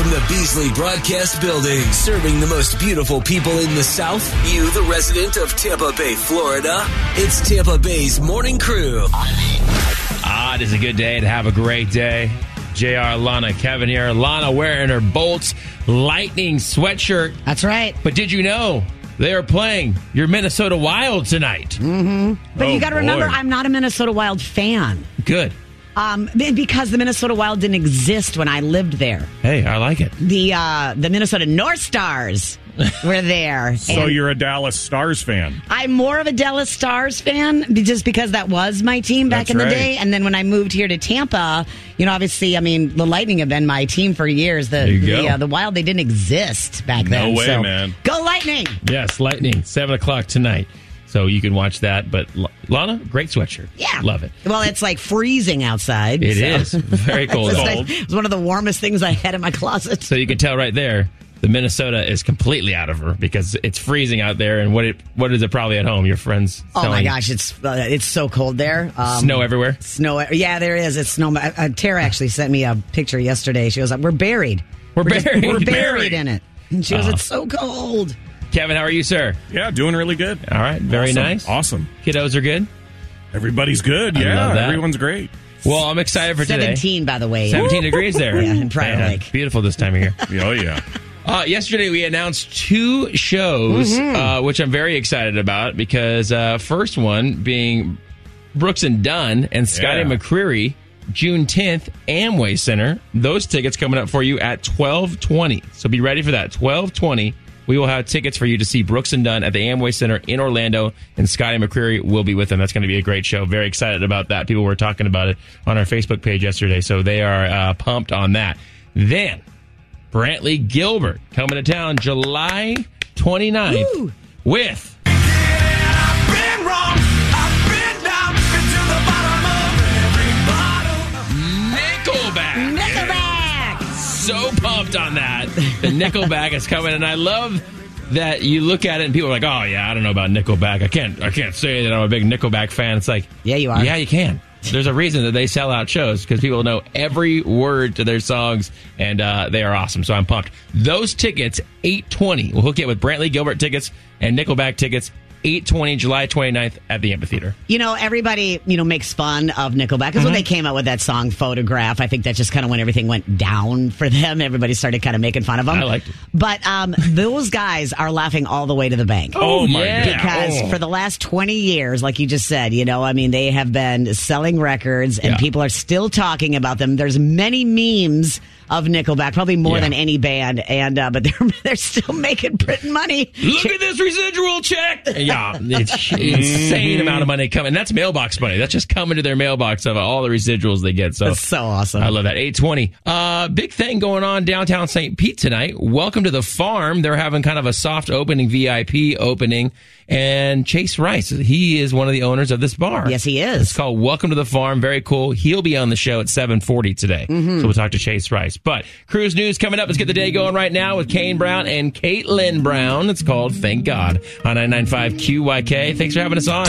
from the Beasley Broadcast Building, serving the most beautiful people in the South, you, the resident of Tampa Bay, Florida. It's Tampa Bay's Morning Crew. Ah, it is a good day to have a great day. JR, Lana, Kevin here. Lana wearing her Bolts Lightning sweatshirt. That's right. But did you know they are playing your Minnesota Wild tonight? Mm-hmm. But Oh, you got to remember, boy. I'm not a Minnesota Wild fan. Good. Um, because the Minnesota Wild didn't exist when I lived there. Hey, I like it. The uh, the Minnesota North Stars were there. So And you're a Dallas Stars fan. I'm more of a Dallas Stars fan be- just because that was my team back That's in the right. day. And then when I moved here to Tampa, you know, obviously, I mean, the Lightning have been my team for years. The There you the, uh, the Wild they didn't exist back No then. way, so man. Go Lightning! Yes, Lightning, 7 o'clock tonight. So you can watch that. But Lana, great sweatshirt. Yeah, Love it. Well, it's like freezing outside. It so- is very cold. It's nice. It was one of the warmest things I had in my closet. So you can tell right there, the Minnesota is completely out of her because it's freezing out there. And what it what is it probably at home? Your friends? Oh my gosh, it's uh, it's so cold there. Um, Snow everywhere. Snow. Yeah, there is. It's snow. Uh, Tara actually sent me a picture yesterday. She was like, "We're buried. We're just- buried. we're buried Buried. in it." And she goes, Uh-huh. "It's so cold." Kevin, how are you, sir? Yeah, doing really good. All right, very Awesome. nice. Awesome. Kiddos are good. Everybody's good. I Yeah, love that. everyone's great. Well, I'm excited for today. Seventeen, by the way. 17 degrees there. Yeah, in Prior Yeah, Lake. Beautiful this time of year. Oh yeah. Uh, yesterday, we announced two shows, Mm-hmm. uh, which I'm very excited about because uh, first one being Brooks and Dunn and Scotty Yeah. McCreery, June 10th, Amway Center. Those tickets coming up for you at 1220. So be ready for that. 1220. We will have tickets for you to see Brooks and Dunn at the Amway Center in Orlando, and Scotty McCreery will be with them. That's going to be a great show. Very excited about that. People were talking about it on our Facebook page yesterday, so they are uh, pumped on that. Then Brantley Gilbert coming to town July 29th Woo. with Nickelback. Nickelback. So pumped on that. The Nickelback is coming, and I love that you look at it and people are like, "Oh yeah, I don't know about Nickelback. I can't, I can't say that I'm a big Nickelback fan." It's like, Yeah, you are. Yeah, you can. There's a reason that they sell out shows because people know every word to their songs, and uh, they are awesome. So I'm pumped. Those tickets, eight twenty. We'll hook you up with Brantley Gilbert tickets and Nickelback tickets. 820 July 29th at the amphitheater. You know, everybody, you know, makes fun of Nickelback because Mm-hmm. when they came out with that song Photograph, I think that's just kind of when everything went down for them. Everybody started kind of making fun of them. I liked it. But um, those guys are laughing all the way to the bank. Oh, my yeah. god. because Oh. for the last 20 years, like you just said, you know, I mean, they have been selling records and Yeah. people are still talking about them. There's many memes of Nickelback, probably more Yeah. than any band, and uh, but they're they're still making printing money. Look at this residual check. Yeah, it's insane amount of money coming. And that's mailbox money. That's just coming to their mailbox of all the residuals they get. So That's so awesome. I love that. 820. Uh, big thing going on downtown St. Pete tonight. Welcome to the farm. They're having kind of a soft opening, VIP opening. And Chase Rice, he is one of the owners of this bar. Yes, he is. It's called Welcome to the Farm. Very cool. He'll be on the show at 740 today. Mm-hmm. So we'll talk to Chase Rice. But cruise news coming up. Let's get the day going right now with Kane Brown and Katelyn Brown. It's called Thank God on 995 QYK. Thanks for having us on.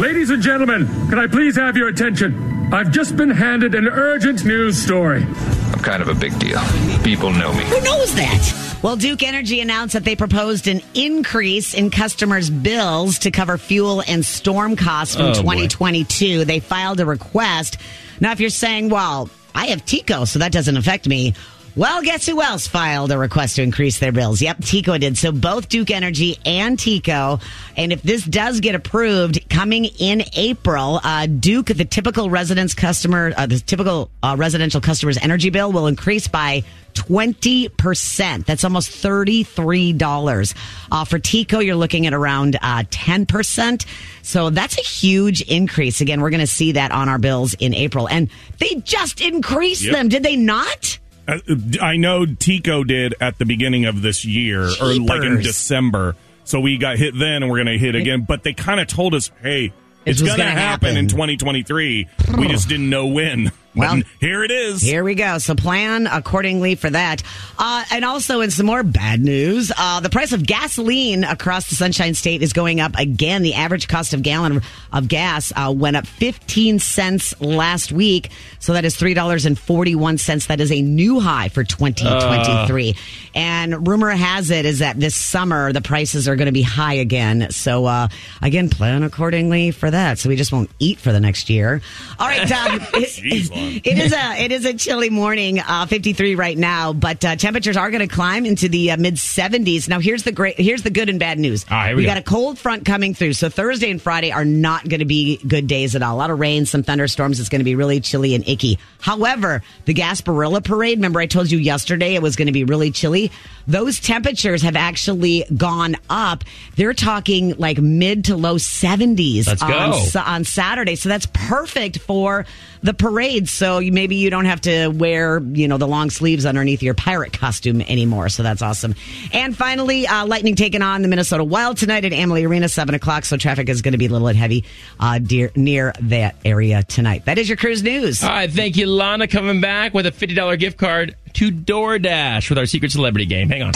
Ladies and gentlemen, can I please have your attention? I've just been handed an urgent news story. I'm kind of a big deal. People know me. Who knows that? Well, Duke Energy announced that they proposed an increase in customers' bills to cover fuel and storm costs from Oh, boy. 2022. They filed a request. Now, if you're saying, well, I have TECO, so that doesn't affect me. Well, guess who else filed a request to increase their bills? Yep, TECO did. So both Duke Energy and TECO. And if this does get approved, coming in April, uh, Duke, the typical residence customer, uh, the typical uh, residential customer's energy bill will increase by 20%. That's almost $33. Uh, for Tico, you're looking at around uh, 10%. So that's a huge increase. Again, we're going to see that on our bills in April. And they just increased Yep. them, did they not? Uh, I know TECO did at the beginning of this year, or like in December. So we got hit then, and we're going to hit again. But they kind of told us, "Hey, it's was going to gonna happen, in 2023. We just didn't know when." Well, here it is. Here we go. So plan accordingly for that. Uh, and also, in some more bad news, uh, the price of gasoline across the Sunshine State is going up again. The average cost of gallon of gas uh, went up 15 cents last week. So that is $3.41. That is a new high for 2023. and rumor has it is that this summer the prices are going to be high again. So uh, again, plan accordingly for that. So we just won't eat for the next year. All right. Jeez, It is a it is a chilly morning, uh, 53 right now, but uh, temperatures are going to climb into the uh, mid 70s. Now here's the great here's the good and bad news. Ah, here we go. got a cold front coming through, so Thursday and Friday are not going to be good days at all. A lot of rain, some thunderstorms. It's going to be really chilly and icky. However, the Gasparilla Parade. Remember, I told you yesterday it was going to be really chilly. Those temperatures have actually gone up. They're talking like mid to low 70s Let's on, on Saturday. So that's perfect for the parade. So maybe you don't have to wear, you know, the long sleeves underneath your pirate costume anymore. So that's awesome. And finally, uh, Lightning taking on the Minnesota Wild tonight at Amalie Arena, 7 o'clock. So traffic is going to be a little bit heavy uh, dear, near that area tonight. That is your cruise news. All right, thank you, Lana, coming back with a $50 gift card to DoorDash with our secret celebrity game. Hang on.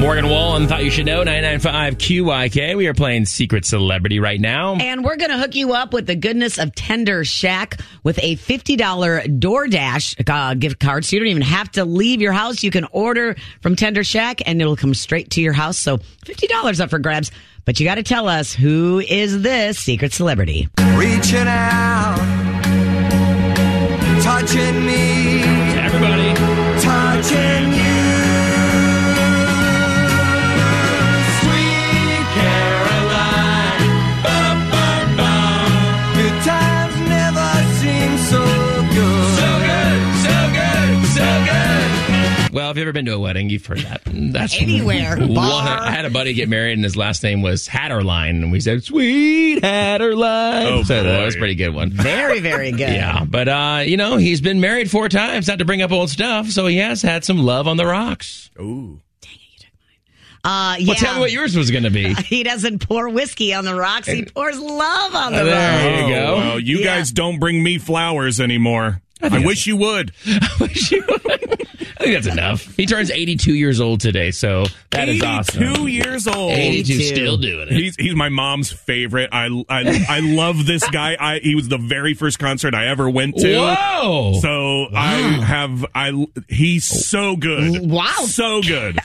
Morgan Wallen thought you should know 995 QYK. We are playing Secret Celebrity right now. And we're going to hook you up with the goodness of Tender Shack with a $50 DoorDash uh, gift card. So you don't even have to leave your house. You can order from Tender Shack and it'll come straight to your house. So $50 up for grabs. But you got to tell us who is this secret celebrity? reaching out, touching me, Everybody. touching Well, if you've ever been to a wedding, you've heard that. That's Anywhere. One- Bar. I had a buddy get married, and his last name was Hatterline, and we said, "Sweet Hatterline." Oh, so that was a pretty good one. Very, very good. Yeah, but uh, you know, he's been married four times. Not to bring up old stuff, so he has had some love on the rocks. Ooh. Dang it, you took mine. Uh, yeah. Well, tell me what yours was going to be. He doesn't pour whiskey on the rocks. He pours love on the There rocks. There you Oh, go. Well, you Yeah. guys don't bring me flowers anymore. I, wish you would. I think that's enough. He turns 82 years old today, so that is awesome. 82 awesome. years old. 82, 82. still doing it. He's he's my mom's favorite. I I, I love this guy. I he was the very first concert I ever went to. Whoa! So I have I he's so good. Wow. So good.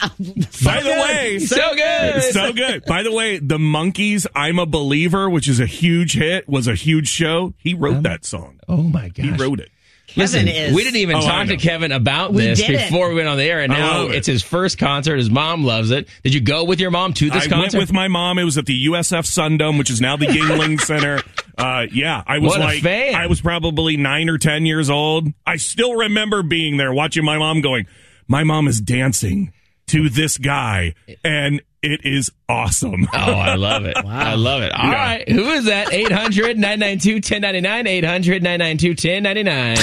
By the way, so good. so good. By the way, the Monkees "I'm a Believer," which is a huge hit, was a huge show. He wrote um, that song. oh my gosh! He wrote it. Listen, is- we didn't even Oh, talk to. Kevin about We this before we went on the air, and now love it. it's his first concert. His mom loves it. Did you go with your mom to this I concert? went with my mom. It was at the USF Sundome, which is now the Yuengling Center. Uh, yeah, I was What like, fan. I was probably nine or ten years old. I still remember being there, watching my mom going. My mom is dancing to this guy, and it is awesome. Oh, I love it. I love it. All right, Who is that? 800 992 1099. 800 992 1099.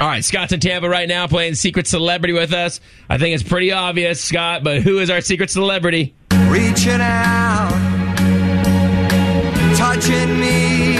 All right, Scott's in Tampa right now playing Secret Celebrity with us. I think it's pretty obvious, Scott, but who is our secret celebrity? reaching out, touching me,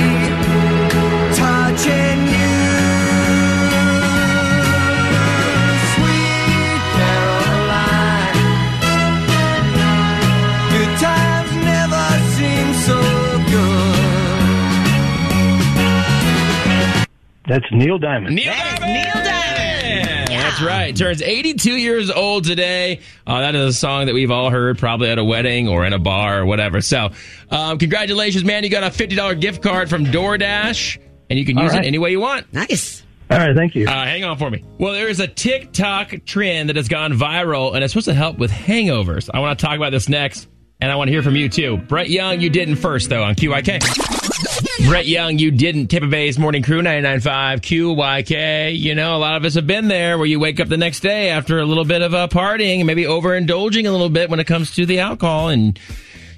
That's Neil Diamond. Neil That is Diamond. Neil Diamond. Yeah. That's right. Turns 82 years old today. Uh, that is a song that we've all heard probably at a wedding or in a bar or whatever. So, um, congratulations, man. You got a $50 gift card from DoorDash, and you can use All right. it any way you want. Nice. All right, thank you. Uh, hang on for me. Well, there is a TikTok trend that has gone viral, and it's supposed to help with hangovers. I want to talk about this next, and I want to hear from you too. Brett Young, you didn't first though on QYK. Brett Young, you didn't. Tampa Bay's Morning Crew 99.5 QYK. You know, a lot of us have been there where you wake up the next day after a little bit of uh, partying maybe overindulging a little bit when it comes to the alcohol and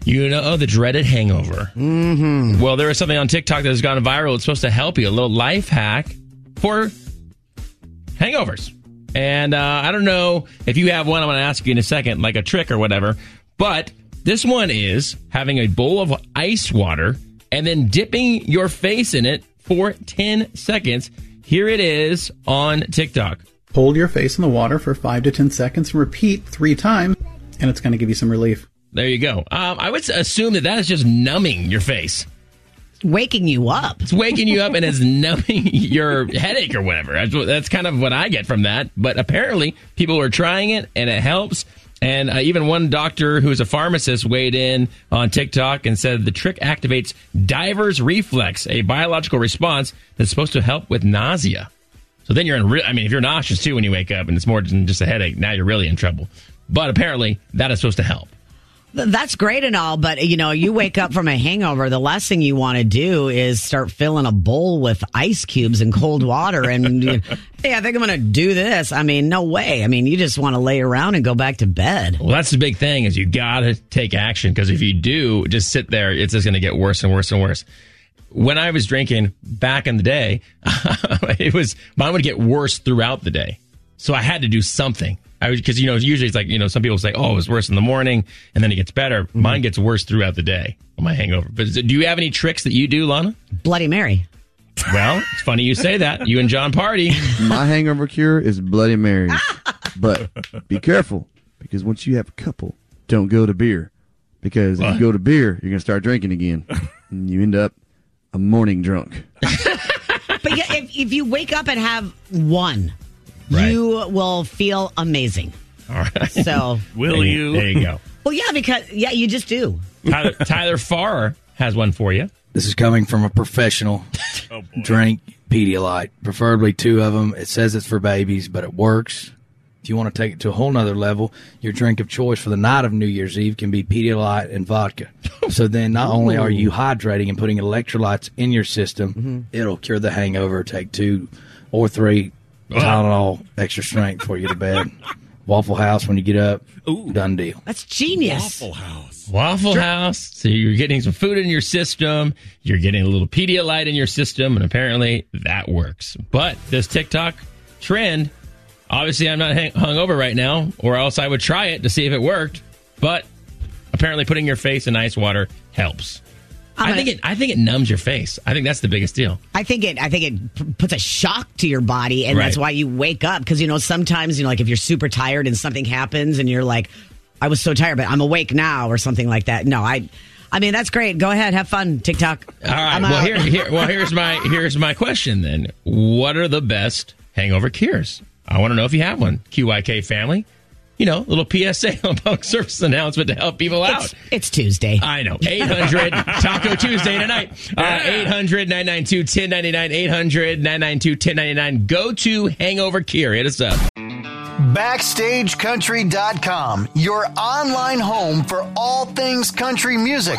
you know, the dreaded hangover. Mm-hmm. Well, there is something on TikTok that has gone viral. It's supposed to help you. A little life hack for hangovers. And uh, I don't know if you have one. I'm going to ask you in a second, like a trick or whatever. But this one is having a bowl of ice water and then dipping your face in it for 10 seconds. Here it is on TikTok. Hold your face in the water for five to 10 seconds and repeat three times, and it's going to give you some relief. There you go. Um, I would assume that that is just numbing your face. Waking you up. It's waking you up and it's numbing your headache or whatever. That's, that's kind of what I get from that. But apparently, people are trying it and it helps. And uh, even one doctor who's a pharmacist weighed in on TikTok and said the trick activates diver's reflex, a biological response that's supposed to help with nausea. So then you're in. Re- I mean, if you're nauseous too when you wake up and it's more than just a headache, now you're really in trouble. But apparently, that is supposed to help. Th- That's great and all, but you know, you wake up from a hangover. The last thing you want to do is start filling a bowl with ice cubes and cold water. And you hey, I think I'm going to do this. I mean, no way. I mean, you just want to lay around and go back to bed. Well, that's the big thing is you got to take action because if you do just sit there, it's just going to get worse and worse and worse. When I was drinking back in the day, it was mine would get worse throughout the day. So I had to do something. I was because you know usually it's like you know some people say oh it was worse in the morning and then it gets better. Mm-hmm. Mine gets worse throughout the day. On my hangover. But do you have any tricks that you do, Lana? Bloody Mary. Well, it's funny you say that. You and John party. My hangover cure is Bloody Mary. but be careful because once you have a couple, don't go to beer. Because if you go to beer, you're going to start drinking again. and you end up a morning drunk. But yeah, if, if you wake up and have one, Right. you will feel amazing. All right. So, Will There you? There you go. well, yeah, because, yeah, you just do. Tyler, Tyler Farr has one for you. This is coming from a professional. Oh, Drink Pedialyte, preferably two of them. It says it's for babies, but it works. If you want to take it to a whole nother level, your drink of choice for the night of New Year's Eve can be Pedialyte and vodka. so then, not only are you hydrating and putting electrolytes in your system, mm-hmm. it'll cure the hangover. Take two or three Tylenol extra strength for you to bed. Waffle House when you get up, Ooh. done deal. That's genius. Waffle House. Waffle House. So you're getting some food in your system. You're getting a little Pedialyte in your system, and apparently that works. But this TikTok trend, obviously, I'm not hang- hungover right now, or else I would try it to see if it worked. But apparently, putting your face in ice water helps. I'm I think gonna- it. I think it numbs your face. I think that's the biggest deal. I think it. I think it p- puts a shock to your body, and that's why you wake up. Because you know sometimes you know like if you're super tired and something happens, and you're like, "I was so tired, but I'm awake now," or something like that. No, I. I mean that's great. Go ahead, have fun, TikTok. All right. Well, here, here, well, here's my here's my question then. What are the best hangover cures? I want to know if you have one. QYK family. You know, little PSA on public service announcement to help people out. It's, it's Tuesday. I know. 800 Taco Tuesday tonight. Uh, 800 992 1099. 800 992 1099. Go to Hangover Cure. Hit us up. BackstageCountry.com, your online home for all things country music.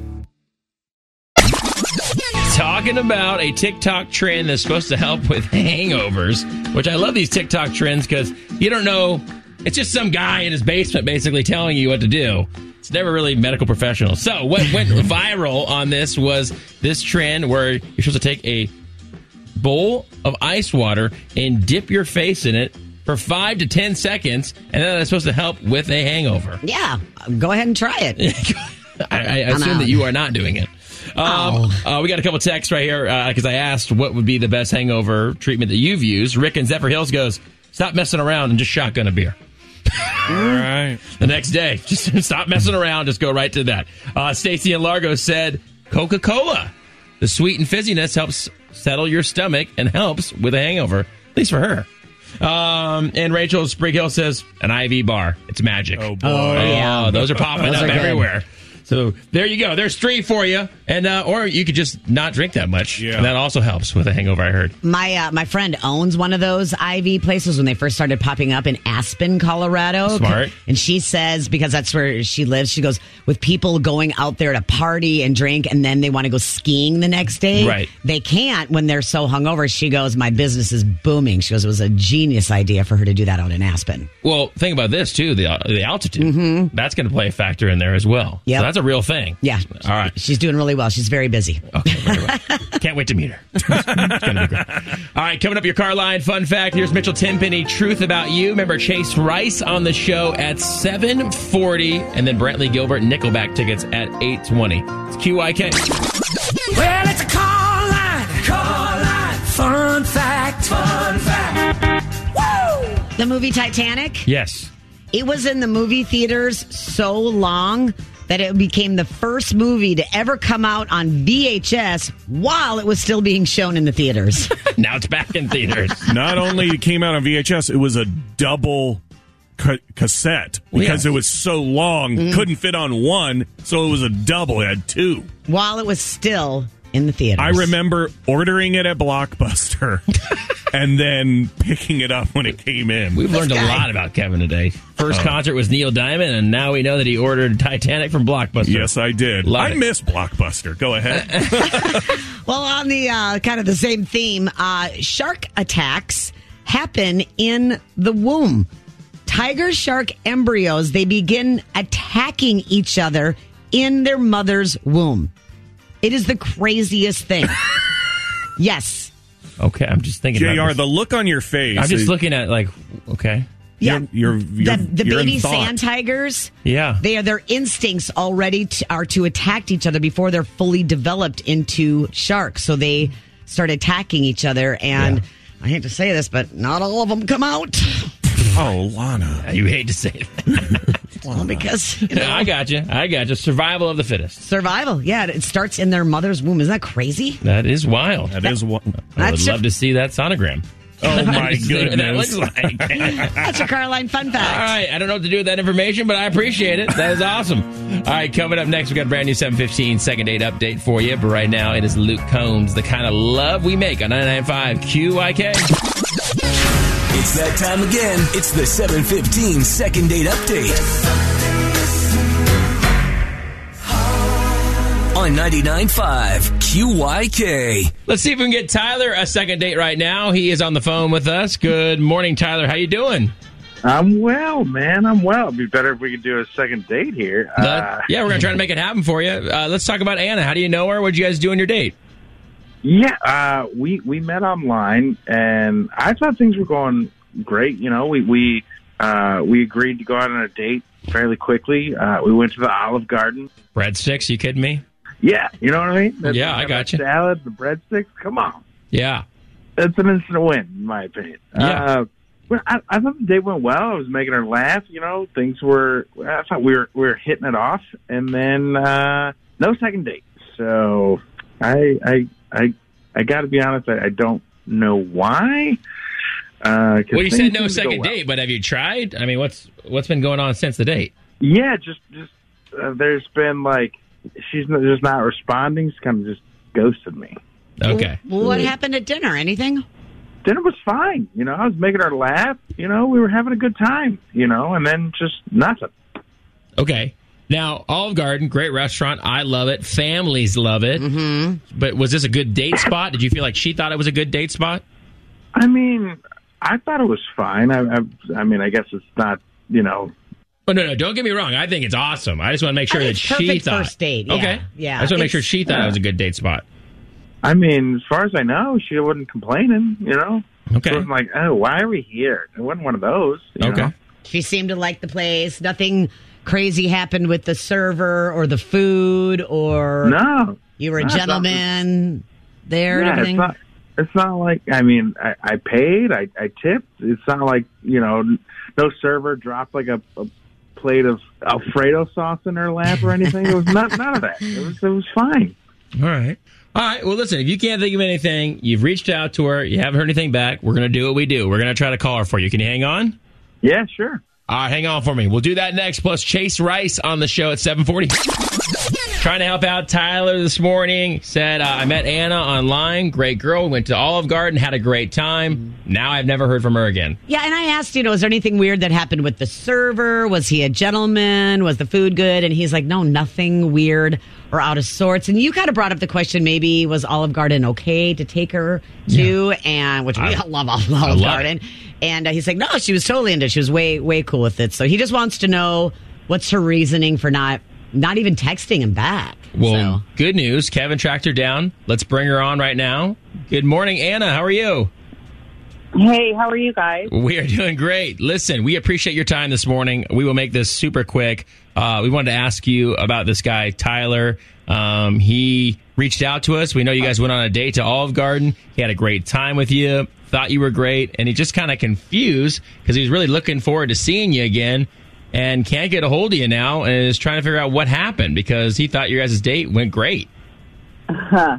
Talking about a TikTok trend that's supposed to help with hangovers, which I love these TikTok trends because you don't know. It's just some guy in his basement basically telling you what to do. It's never really medical professional. So what went viral on this was this trend where you're supposed to take a bowl of ice water and dip your face in it for five to ten seconds, and then that's supposed to help with a hangover. yeah, go ahead and try it. I, I assume out. that you are not doing it. Um, uh, we got a couple texts right here because I asked what would be the best hangover treatment that you've used. Rick in Zephyrhills goes, "Stop messing around and just shotgun a beer." All right. The next day, just stop messing around, just go right to that. Uh, Stacy and Largo said, "Coca Cola, the sweet and fizziness helps settle your stomach and helps with a hangover, at least for her." Um, and Rachel Spring Hill says, "An IV bar, it's magic." Oh, boy. Oh, yeah. those are popping Those up are good. everywhere. So there you go. There's three for you, and uh, or you could just not drink that much. Yeah. And that also helps with a hangover. I heard. My uh, my friend owns one of those IV places when they first started popping up in Aspen, Colorado. Smart. And she says because that's where she lives, she goes with people going out there to party and drink, and then they want to go skiing the next day. Right. They can't when they're so hungover. She goes, my business is booming. She goes, it was a genius idea for her to do that out in Aspen. Well, think about this too the the altitude. That's going to play a factor in there as well. Mm-hmm. So that's a real thing. Yeah. All right. She's doing really well. She's very busy. okay Can't wait to meet her. It's gonna be great. All right, coming up, your car line fun fact. Here's Mitchell Tenpenny. Truth about you. Remember Chase Rice on the show at 7:40, and then Brantley Gilbert Nickelback tickets at 8:20. It's QYK. Well, it's a call line, call line, fun fact, fun fact. Woo! The movie Titanic. Yes. It was in the movie theaters so long that it became the first movie to ever come out on VHS while it was still being shown in the theaters. now it's back in theaters. Not only it came out on VHS, it was a double ca- cassette because Yeah. it was so long, Mm-hmm. couldn't fit on one, so it was a double. It had two. while it was still in the theaters. I remember ordering it at Blockbuster and then picking it up when it came in. We've learned a lot about Kevin today. First Oh. concert was Neil Diamond, and now we know that he ordered Titanic from Blockbuster. Yes, I did. Love I it. miss Blockbuster. Go ahead. Well, on the uh, kind of the same theme, uh, shark attacks happen in the womb. Tiger shark embryos, they begin attacking each other in their mother's womb. It is the craziest thing. yes. Okay, I'm just thinking. about JR, this. the look on your face. I'm just is- looking at like, okay, Yeah. You're, you're, you're, the the you're baby thought. sand tigers, yeah. they are their instincts already t- are to attack each other before they're fully developed into sharks. So they start attacking each other, and I hate to say this, but not all of them come out. Oh, Lana. You hate to say it. well, because you know, I got you. I got you. Survival of the fittest. survival. Yeah, it starts in their mother's womb. Isn't that crazy? That is wild. That is what. I would That's love to see that sonogram. Oh, my Just that goodness. like. That's your Caroline fun fact. right, I don't know what to do with that information, but I appreciate it. That is awesome. All right, coming up next, we got a brand new 715 second date update for you. But right now, it is Luke Combs, the kind of love we make on 99.5 QYK. It's that time again. It's the 715 second date update. On 99.5 QYK. Let's see if we can get Tyler a second date right now. He is on the phone with us. Good morning, Tyler. How you doing? I'm well, man. I'm well. It'd be better if we could do a second date here. Uh, Uh, yeah, we're gonna try to make it happen for you. Uh, let's talk about Anna. How do you know her? What'd you guys do on your date? Yeah, uh, we we met online, and I thought things were going great. You know, we we uh, we agreed to go out on a date fairly quickly. Uh, we went to the Olive Garden. Breadsticks? You kidding me? Yeah, you know what I mean. That's- Yeah, I got you. Salad, the breadsticks. Come on, Yeah. that's an instant win, in my opinion. Yeah. Uh, I, I thought the date went well. I was making her laugh. You know, things were. I thought we were we were hitting it off, and then uh, no second date. So I I I I got to be honest. I, I don't know why. Uh, 'cause Well, you said no seem to second well. date, but have you tried? I mean, what's what's been going on since the date? Yeah, just just uh, there's been like she's just not responding. She's kind of just ghosted me. Okay. Well, what happened at dinner? Anything? dinner was fine. You know, I was making her laugh. You know, we were having a good time. You know, and then just nothing. Okay. Now, Olive Garden, great restaurant. I love it. Families love it. Mm-hmm. But was this a good date spot? Did you feel like she thought it was a good date spot? I mean, I thought it was fine. I, I, I mean, I guess it's not. You know, Oh no, no! Don't get me wrong. I think it's awesome. I just want to make sure that think it's she perfect thought. first date, yeah, Okay. yeah. I just want to make sure she thought it was a good date spot. I mean, as far as I know, she wasn't complaining. You know, Okay. It wasn't like, oh, why are we here? It wasn't one of those. you Okay. know? She seemed to like the place. Nothing crazy happened with the server or the food or No, you were a No, it's not- gentleman there and Yeah, everything. it's not. It's not like I mean, I, I paid, I, I tipped. It's not like you know, no server dropped like a, a plate of Alfredo sauce in her lap or anything. It was not none of that. It was it was fine. All right. All right. Well, listen, if you can't think of anything, you've reached out to her, you haven't heard anything back, we're going to do what we do. We're going to try to call her for you. Can you hang on? Yeah, sure. All right, hang on for me. We'll do that next. Plus Chase Rice on the show at 740. Trying to help out Tyler this morning. Said, uh, I met Anna online. Great girl. Went to Olive Garden. Had a great time. Now I've never heard from her again. Yeah, and I asked, you know, is there anything weird that happened with the server? Was he a gentleman? Was the food good? And he's like, no, nothing weird or out of sorts. And you kind of brought up the question, maybe was Olive Garden okay to take her to? And which we I- love Olive, Olive love Garden. And uh, he's like, no, she was totally into. it. She was way way cool with it. So he just wants to know what's her reasoning for not not even texting him back. Well, good news. Kevin tracked her down. Let's bring her on right now. Good morning, Anna. How are you? Hey, how are you guys? We are doing great. Listen, we appreciate your time this morning. We will make this super quick. Uh, we wanted to ask you about this guy, Tyler. Um, he reached out to us. We know you guys went on a date to Olive Garden. He had a great time with you, thought you were great, and he just kind of confused because he was really looking forward to seeing you again and can't get a hold of you now and is trying to figure out what happened because he thought your guys' date went great. Huh.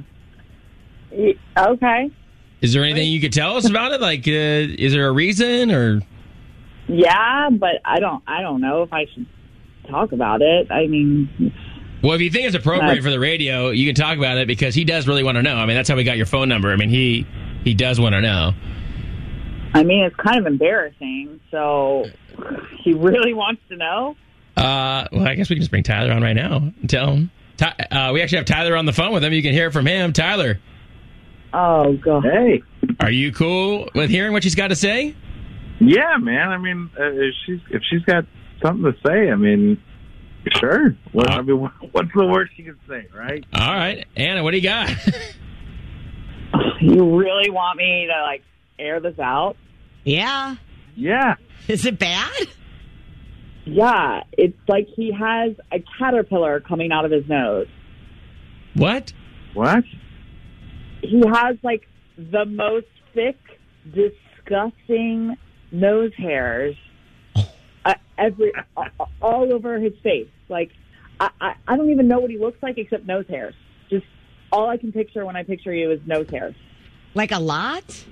Okay. Is there anything you could tell us about it? Like, uh, is there a reason or? Yeah, but I don't. I don't know if I should talk about it. I mean, Well, if you think it's appropriate Uh, for the radio, you can talk about it because he does really want to know. I mean, that's how we got your phone number. I mean, he he does want to know. I mean, it's kind of embarrassing. So he really wants to know. Uh, well, I guess we can just bring Tyler on right now and tell him. Ty- uh, we actually have Tyler on the phone with him. You can hear from him. Tyler, Oh god. Hey. are you cool with hearing what she's got to say? Yeah, man. I mean, uh, if she's if she's got something to say, I mean, sure. What, I mean, what's the worst you can say, right? All right, Anna, what do you got? You really want me to like air this out? Yeah. Yeah. Is it bad? Yeah, it's like he has a caterpillar coming out of his nose. What? What? He has like the most thick, disgusting nose hairs uh, every uh, all over his face. Like I, I, I don't even know what he looks like except nose hairs. Just all I can picture when I picture you is nose hairs. Like a lot?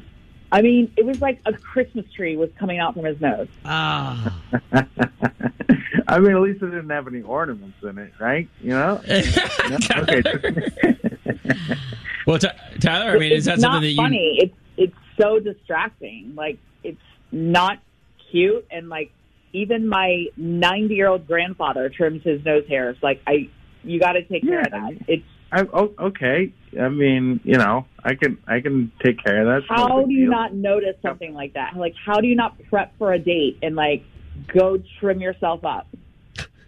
I mean, it was like a Christmas tree was coming out from his nose. Oh. I mean, at least it didn't have any ornaments in it, right? You know? Okay. Well, Ty- Tyler, I mean, is that it's something not that you? funny. It's it's so distracting. Like it's not cute, and like even my ninety year old grandfather trims his nose hairs. Like I, you got to take care of that. It's I, oh, okay. I mean, you know, I can I can take care of that. It's how do you deal. not notice something like that? Like how do you not prep for a date and like go trim yourself up?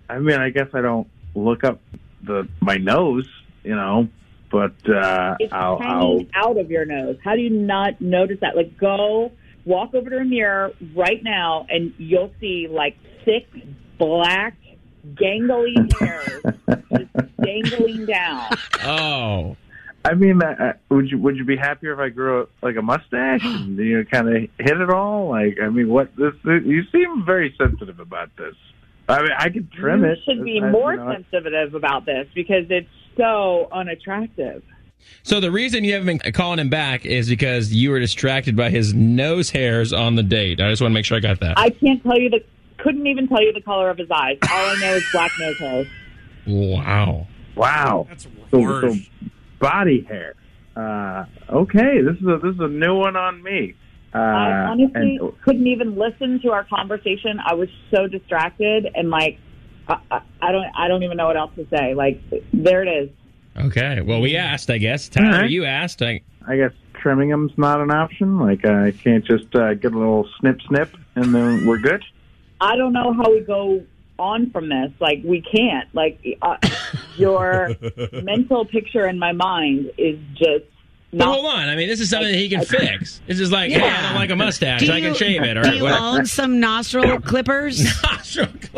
I mean, I guess I don't look up the my nose, you know, but uh, It's I'll, I'll out of your nose. How do you not notice that? Like, go walk over to a mirror right now, and you'll see like thick, black, gangly hairs just dangling down. Oh. I mean, uh, would you would you be happier if I grew like a mustache and you know kind of hit it all? Like, I mean, what this? You seem very sensitive about this. I mean, I could trim you it. should be I- you more know, sensitive about this because it's so unattractive. So the reason you haven't been calling him back is because you were distracted by his nose hairs on the date. I just want to make sure I got that. I can't tell you the couldn't even tell you the color of his eyes. All I know is black nose hairs. Wow. Wow. That's so, so body hair. Uh, okay, this is a this is a new one on me. Uh, I honestly and- couldn't even listen to our conversation. I was so distracted and like I, I, I don't I don't even know what else to say. Like there it is. Okay. Well, we asked, I guess. Tyler, All right. you asked. I, I guess trimming them's not an option. Like I can't just uh, get a little snip snip and then we're good. I don't know how we go on from this. Like we can't. Like uh, your mental picture in my mind is just but hold on. I mean, this is something that he can fix. This is like, hey, I don't like a mustache. Do I can shave it or Do you whatever. own some nostril clippers?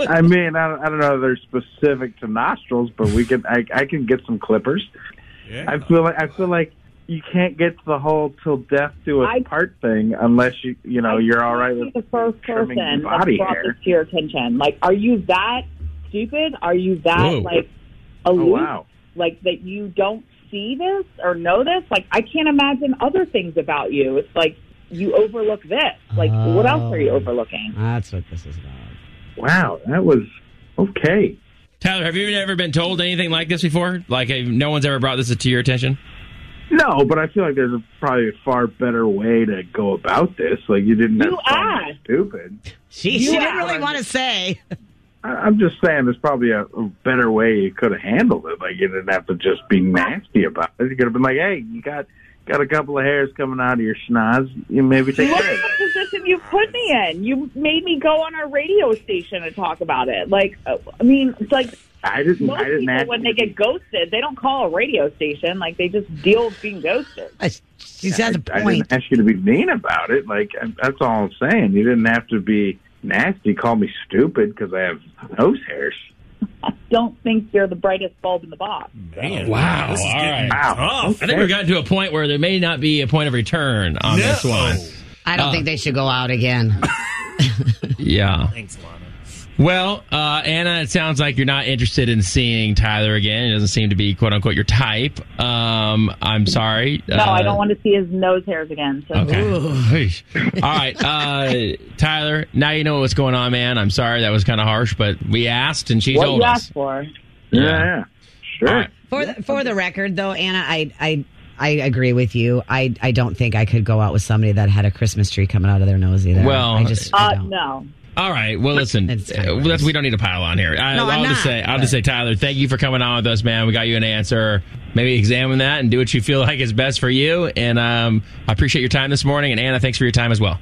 I mean, I don't, I don't know if they're specific to nostrils, but we can. I, I can get some clippers. Yeah. I feel like I feel like you can't get to the whole till death do us part thing unless you you know you're all right with the first person your that body brought hair. this to your attention. Like, are you that stupid? Are you that Whoa. like Oh aloof? wow! Like that you don't see this or know this? Like, I can't imagine other things about you. It's like you overlook this. Like, what else are you Oh. overlooking? That's what this is about. wow, that was okay. Tyler, have you ever been told anything like this before? Like, no one's ever brought this to your attention? No, but I feel like there's a, probably a far better way to go about this. Like you didn't have You to call me asked. stupid. She, she didn't really want to say. I- I'm just saying, there's probably a, a better way you could have handled it. Like you didn't have to just be nasty about it. You could have been like, "Hey, you got got a couple of hairs coming out of your schnoz. You maybe take Look care at the position you put me in. You made me go on our radio station and talk about it. Like, uh, I mean, it's like I didn't. most I didn't people when they get ghosted, they don't call a radio station. Like, they just deal with being ghosted. She's I, I didn't ask you to be mean about it. Like I- that's all I'm saying. You didn't have to be nasty. Call me stupid because I have nose hairs. I don't think you're the brightest bulb in the box. Man, wow. All right. I think we've gotten to a point where there may not be a point of return on this one. I don't Uh, think they should go out again. Yeah. Thanks, Lana. Well, uh, Anna, it sounds like you're not interested in seeing Tyler again. It doesn't seem to be "quote unquote" your type. Um, I'm sorry. No, I don't want to see his nose hairs again. So. Okay. All right, uh, Tyler. Now you know what's going on, man. I'm sorry that was kind of harsh, but we asked and she what told you us. asked for? Yeah, sure. For the, for the record, though, Anna, I I I agree with you. I I don't think I could go out with somebody that had a Christmas tree coming out of their nose either. Well, I just I Uh, don't. no. All right. Well, listen. uh, that's, we don't need to pile on here. I, No, I'm will just say, I'll just say, Tyler, thank you for coming on with us, man. We got you an answer. Maybe examine that and do what you feel like is best for you. And um, I appreciate your time this morning. And Anna, thanks for your time as well.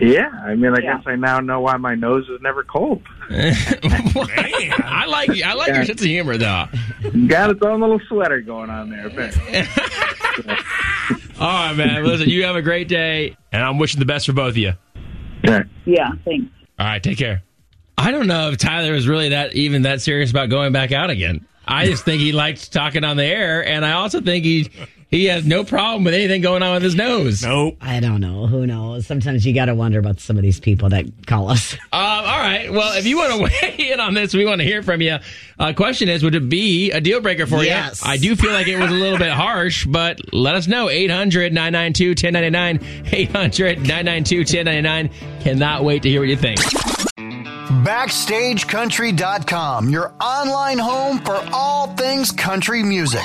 Yeah, I mean, I guess I now know why my nose is never cold. I like I like your sense of humor, though. Got its own little sweater going on there. apparently. All right, man. Listen, you have a great day, and I'm wishing the best for both of you. Yeah, thanks. All right, take care. I don't know if Tyler is really that even that serious about going back out again. I just think he likes talking on the air, and I also think he he has no problem with anything going on with his nose. Nope. I don't know. Who knows? Sometimes you got to wonder about some of these people that call us. Um, all right. Well, if you want to weigh in on this, we want to hear from you. Uh, question is, would it be a deal breaker for you? Yes. you? I do feel like it was a little bit harsh, but let us know. 800 992 1099. 800 992 1099. Cannot wait to hear what you think. BackstageCountry.com, your online home for all things country music.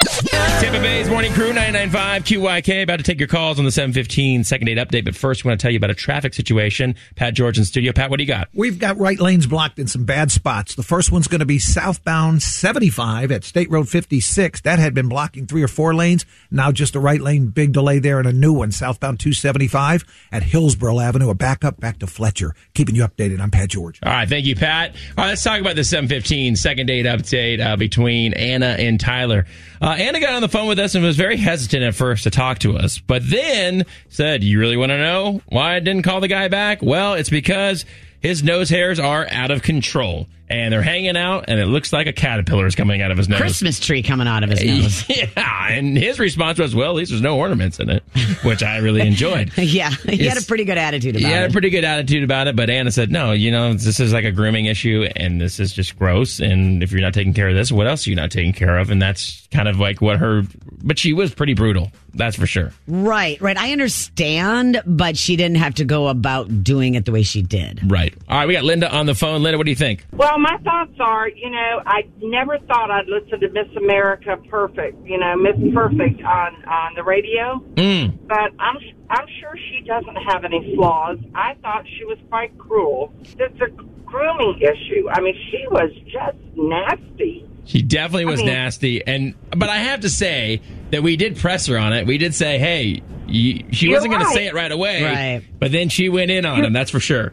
Tampa Bay's Morning Crew 995 QYK about to take your calls on the 715 second date update. But first, we want to tell you about a traffic situation. Pat George in studio. Pat, what do you got? We've got right lanes blocked in some bad spots. The first one's going to be southbound 75 at State Road 56. That had been blocking three or four lanes. Now just a right lane, big delay there, and a new one southbound 275 at Hillsborough Avenue. A backup back to Fletcher. Keeping you updated. I'm Pat George. All right, thank you, Pat. All right, let's talk about the 715 second date update uh, between Anna and Tyler. Uh, Uh, Anna got on the phone with us and was very hesitant at first to talk to us, but then said, You really want to know why I didn't call the guy back? Well, it's because his nose hairs are out of control and they're hanging out, and it looks like a caterpillar is coming out of his nose. Christmas tree coming out of his nose. Yeah, and his response was, "Well, at least there's no ornaments in it," which I really enjoyed. yeah, he had a pretty good attitude about He had it. a pretty good attitude about it, but Anna said, "No, you know, this is like a grooming issue, and this is just gross. And if you're not taking care of this, what else are you not taking care of?" And that's kind of like what her. But she was pretty brutal, that's for sure. Right, right. I understand, but she didn't have to go about doing it the way she did. Right. All right, we got Linda on the phone. Linda, what do you think? Well, my thoughts are, you know, I never thought I'd listen to Miss America Perfect, you know, Miss Perfect on on the radio, Mm. but I'm I'm sure she doesn't have any flaws. I thought she was quite cruel. It's a grooming issue. I mean, she was just nasty. She definitely was I mean- nasty, and but I have to say that we did press her on it. We did say, "Hey," you, she wasn't going to say it right away, Right. But then she went in on him. That's for sure.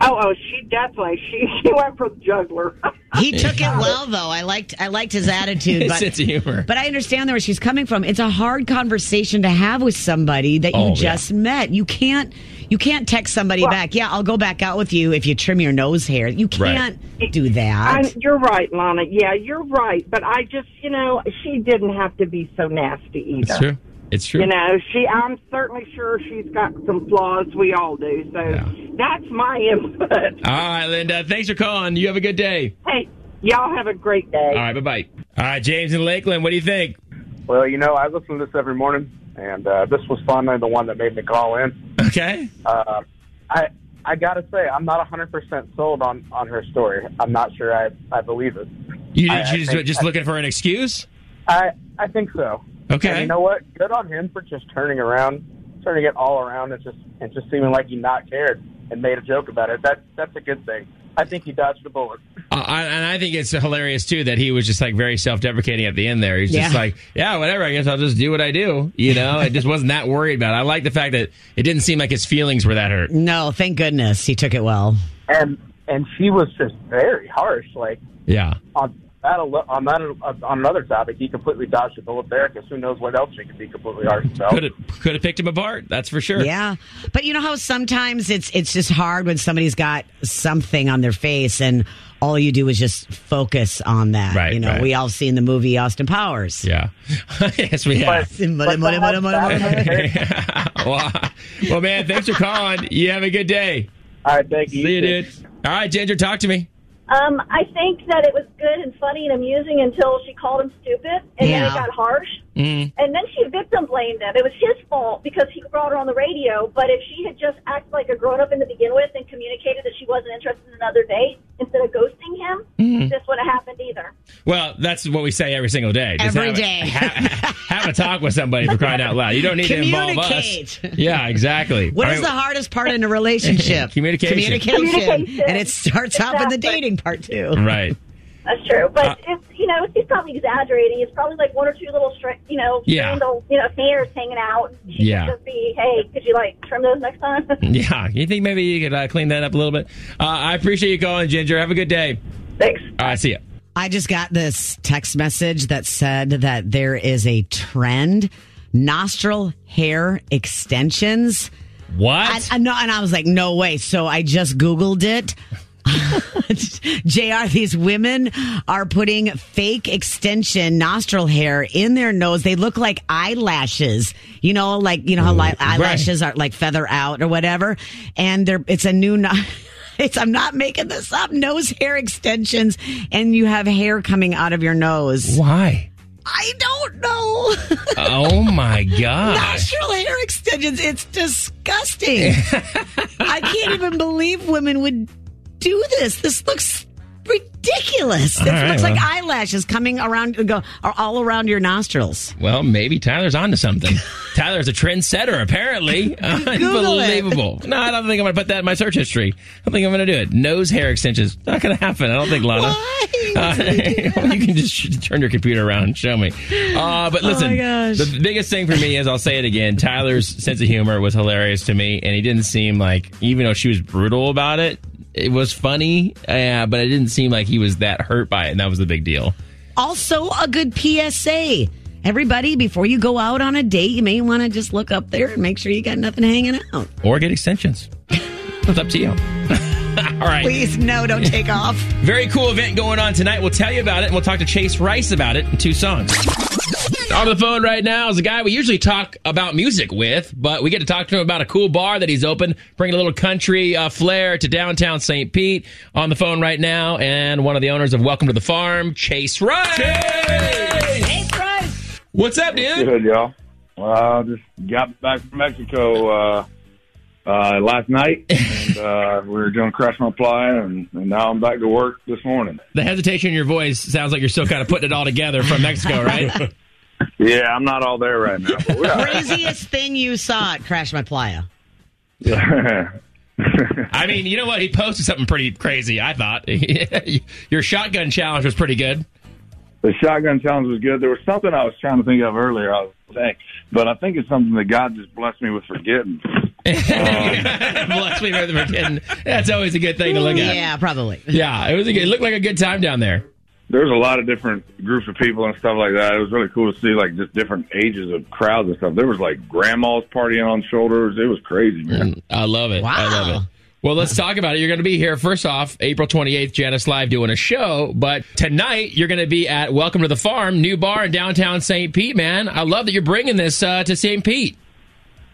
Oh, oh, she definitely she she went for the juggler. He took it well, though. I liked I liked his attitude. His but, sense of humor. But I understand where she's coming from. It's a hard conversation to have with somebody that you Oh, yeah. just met. You can't you can't text somebody back. Yeah, I'll go back out with you if you trim your nose hair. You Right. can't do that. I, you're right, Lana. Yeah, you're right. But I just, you know, she didn't have to be so nasty either. It's true. It's true. You know, she. I'm certainly sure she's got some flaws. We all do. So that's my input. All right, Linda. Thanks for calling. You have a good day. Hey, y'all have a great day. All right, bye bye. All right, James in Lakeland. What do you think? Well, you know, I listen to this every morning, and uh, this was finally the one that made me call in. Okay. Uh, I I gotta say, I'm not 100 percent sold on on her story. I'm not sure I I believe it. You, I- I you just, think- just looking for an excuse? I I think so. Okay. And you know what? Good on him for just turning around, turning it all around, and just and just seeming like he not cared and made a joke about it. That that's a good thing. I think he dodged a bullet. Uh, I, and I think it's hilarious too that he was just like very self-deprecating at the end there. He's just like, yeah, whatever. I guess I'll just do what I do. You know, I just wasn't that worried about it. I like the fact that it didn't seem like his feelings were that hurt. no, thank goodness he took it well. And and she was just very harsh. Like Yeah. on that al- on that on another topic, he completely dodged a bullet there because who knows what else she could be completely harsh about. Could have could have picked him apart. That's for sure. Yeah, but you know how sometimes it's it's just hard when somebody's got something on their face and all you do is just focus on that. Right, You know, right. we all seen the movie Austin Powers. Yeah. yes, we have. Well, man, thanks for calling. You have a good day. All right, thank you. See you, dude. All right, Ginger, talk to me. Um, I think that it was good and funny and amusing until she called him stupid, and then it got harsh. Mm. And then she victim blamed him. It was his fault because he brought her on the radio. But if she had just acted like a grown up in the begin with and communicated that she wasn't interested in another date instead of ghosting him, Mhm. this would have happened either. Well, that's what we say every single day. Every have, day. ha- have a talk with somebody for crying out loud. You don't need to involve us. Communicate. Yeah, exactly. What All is right. the hardest part in a relationship? Communication. Communication. Communication. And it starts off in the dating part too. Right. That's true. But Uh, it's you know he's probably exaggerating. It's probably like one or two little string, you know, Yeah. little you know hairs hanging out. She Yeah. just be, hey, could you like trim those next time? Yeah. You think maybe you could uh, clean that up a little bit? Uh, I appreciate you calling, Ginger. Have a good day. Thanks. All right, see ya. I just got this text message that said that there is a trend nostril hair extensions. What? I, I know, and I was like, no way. So I just Googled it. JR, these women are putting fake extension nostril hair in their nose. They look like eyelashes. You know, like, you know how li- eyelashes are like feather out or whatever. And they're, it's a new, no- it's, I'm not making this up. Nose hair extensions and you have hair coming out of your nose. Why? I don't know. Oh my gosh. Nostril hair extensions. It's disgusting. I can't even believe women would do this. This looks ridiculous. It right, looks like eyelashes coming around, go are all around your nostrils. Well, maybe Tyler's onto something. Tyler's a trendsetter, apparently. Unbelievable. No, I don't think I'm going to put that in my search history. I don't think I'm going to do it. Nose hair extensions. Not going to happen. I don't think, Lana. Uh, you can just turn your computer around and show me. Uh, but Oh, listen, gosh. the biggest thing for me is I'll say it again. Tyler's sense of humor was hilarious to me, and he didn't seem like, even though she was brutal about it, it was funny, uh, but it didn't seem like he was that hurt by it, and that was the big deal. Also, a good PSA. Everybody, before you go out on a date, you may want to just look up there and make sure you got nothing hanging out. Or get extensions. it's up to you. All right. Please, no, don't take off. Very cool event going on tonight. We'll tell you about it, and we'll talk to Chase Rice about it in two songs. On the phone right now is a guy we usually talk about music with, but we get to talk to him about a cool bar that he's opened, bringing a little country uh, flair to downtown St. Pete. On the phone right now, and one of the owners of Welcome to the Farm, Chase Rice. Chase Rice. What's up, dude? Good, y'all. Uh, just got back from Mexico uh, uh, last night, and uh, we were doing Crash My Playa, and, and now I'm back to work this morning. The hesitation in your voice sounds like you're still kind of putting it all together from Mexico, right? Yeah, I'm not all there right now. But we are. Craziest thing you saw at Crash My Playa. I mean, you know what? He posted something pretty crazy, I thought. Your shotgun challenge was pretty good. the shotgun challenge was good. There was something I was trying to think of earlier. I was saying, but I think it's something that God just blessed me with forgetting. Bless me for forgetting. That's always a good thing to look at. Yeah, probably. Yeah, it was. A, good- it looked like a good time down there. There was a lot of different groups of people and stuff like that. It was really cool to see like just different ages of crowds and stuff. There was like grandmas partying on shoulders. It was crazy, man. I love it. I love it. Well, let's talk about it. You're going to be here first off, April 28th, Jannus Live doing a show. But tonight, you're going to be at Welcome to the Farm, new bar in downtown St. Pete, man. I love that you're bringing this uh, to St. Pete.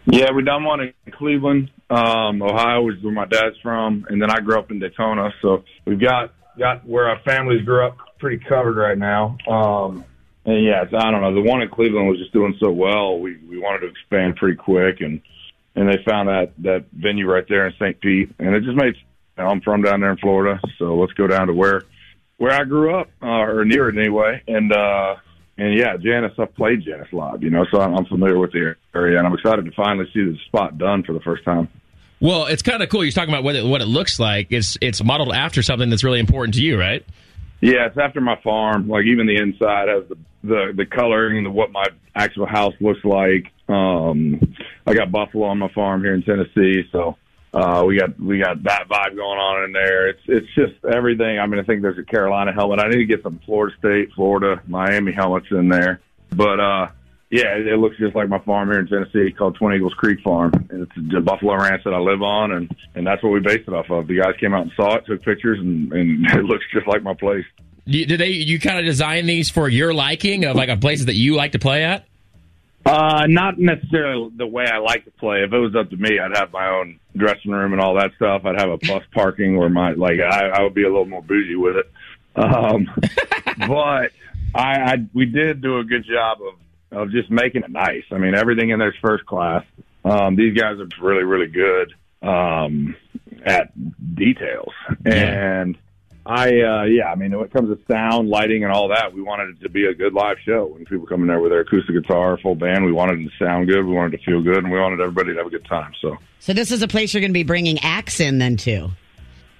Yeah, we done one in Cleveland, um, Ohio, which is where my dad's from, and then I grew up in Daytona. So we've got got where our families grew up pretty covered right now. Um, and yeah, I don't know. The one in Cleveland was just doing so well. We we wanted to expand pretty quick, and and they found that that venue right there in St. Pete, and it just made. You know, I'm from down there in Florida, so let's go down to where where I grew up, uh, or near it anyway, and. uh and yeah, Jannus, I've played Jannus live, you know, so I'm, I'm familiar with the area, and I'm excited to finally see the spot done for the first time. Well, it's kind of cool. You're talking about what it, what it looks like. It's it's modeled after something that's really important to you, right? Yeah, it's after my farm. Like even the inside has the the, the coloring and what my actual house looks like. Um, I got buffalo on my farm here in Tennessee, so uh, we got we got that vibe going on in there. It's it's just everything. I mean, I think there's a Carolina helmet. I need to get some Florida State, Florida, Miami helmets in there. But uh, yeah, it, looks just like my farm here in Tennessee called Twin Eagles Creek Farm. And It's the Buffalo Ranch that I live on, and and that's what we based it off of. The guys came out and saw it, took pictures, and and it looks just like my place. You, did they you kind of design these for your liking of like of places that you like to play at? Uh, not necessarily the way I like to play. If it was up to me, I'd have my own dressing room and all that stuff. I'd have a plus parking where my like I, I would be a little more bougie with it. Um, but I, I we did do a good job of of just making it nice. I mean, everything in there's first class. Um, these guys are really really good um, at details and. I uh yeah, I mean when it comes to sound, lighting and all that, we wanted it to be a good live show. When people come in there with their acoustic guitar, full band, we wanted it to sound good, we wanted it to feel good, and we wanted everybody to have a good time. So So this is a place you're going to be bringing acts in then too.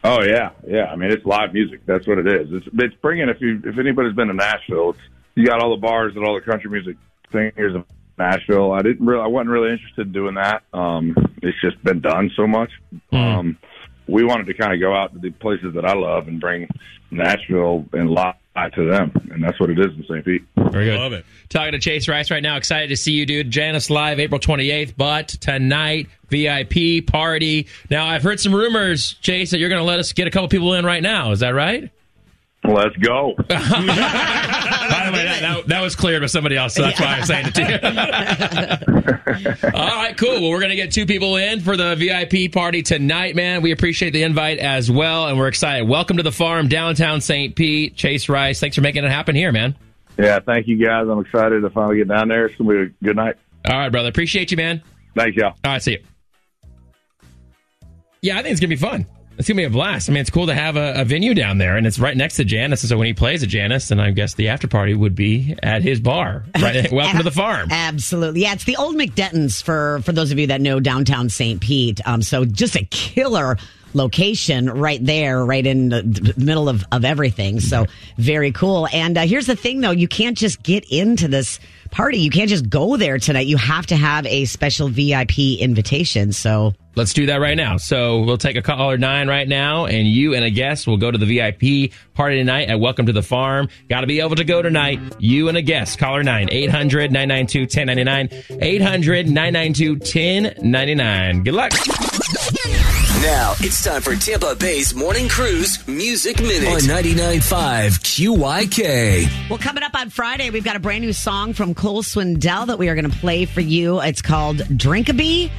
Oh yeah, yeah. I mean, it's live music. That's what it is. It's it's bringing. If you if anybody's been to Nashville, it's you got all the bars and all the country music singers of Nashville. I didn't really. I wasn't really interested in doing that. Um, it's just been done so much. Um, we wanted to kind of go out to the places that I love and bring Nashville and live to them, and that's what it is in St. Pete. Very good. Love it. Talking to Chase Rice right now. Excited to see you, dude. Jannus Live, April 28th. But tonight, VIP party. Now, I've heard some rumors, Chase, that you're going to let us get a couple people in right now. Is that right? Let's go. By the way, that, that, that was cleared with somebody else, so that's why I'm saying it to you. All right, cool. Well, we're going to get two people in for the VIP party tonight, man. We appreciate the invite as well, and we're excited. Welcome to the farm, downtown St. Pete. Chase Rice, thanks for making it happen here, man. Yeah, thank you guys. I'm excited to finally get down there. It's gonna be a good night. All right, brother. Appreciate you, man. Thanks, y'all. All right, see you. Yeah, I think it's gonna be fun. It's gonna be a blast. I mean, it's cool to have a, a venue down there, and it's right next to Jannus. And so when he plays at Jannus, and I guess the after party would be at his bar. Right, welcome to the farm. Absolutely. Yeah, it's the old McDettons for for those of you that know downtown St. Pete. Um, so just a killer location right there, right in the the middle of, of everything. So very cool. And uh, here's the thing though, you can't just get into this party. You can't just go there tonight. You have to have a special VIP invitation. So Let's do that right now. So we'll take a caller nine right now, and you and a guest will go to the VIP party tonight at Welcome to the Farm. Got to be able to go tonight. You and a guest. Caller nine, 800 992 1099. 800 992 1099. Good luck. Now it's time for Tampa Bay's Morning Cruise Music Minute on 99.5 QYK. Well, coming up on Friday, we've got a brand new song from Cole Swindell that we are going to play for you. It's called Drinkaby.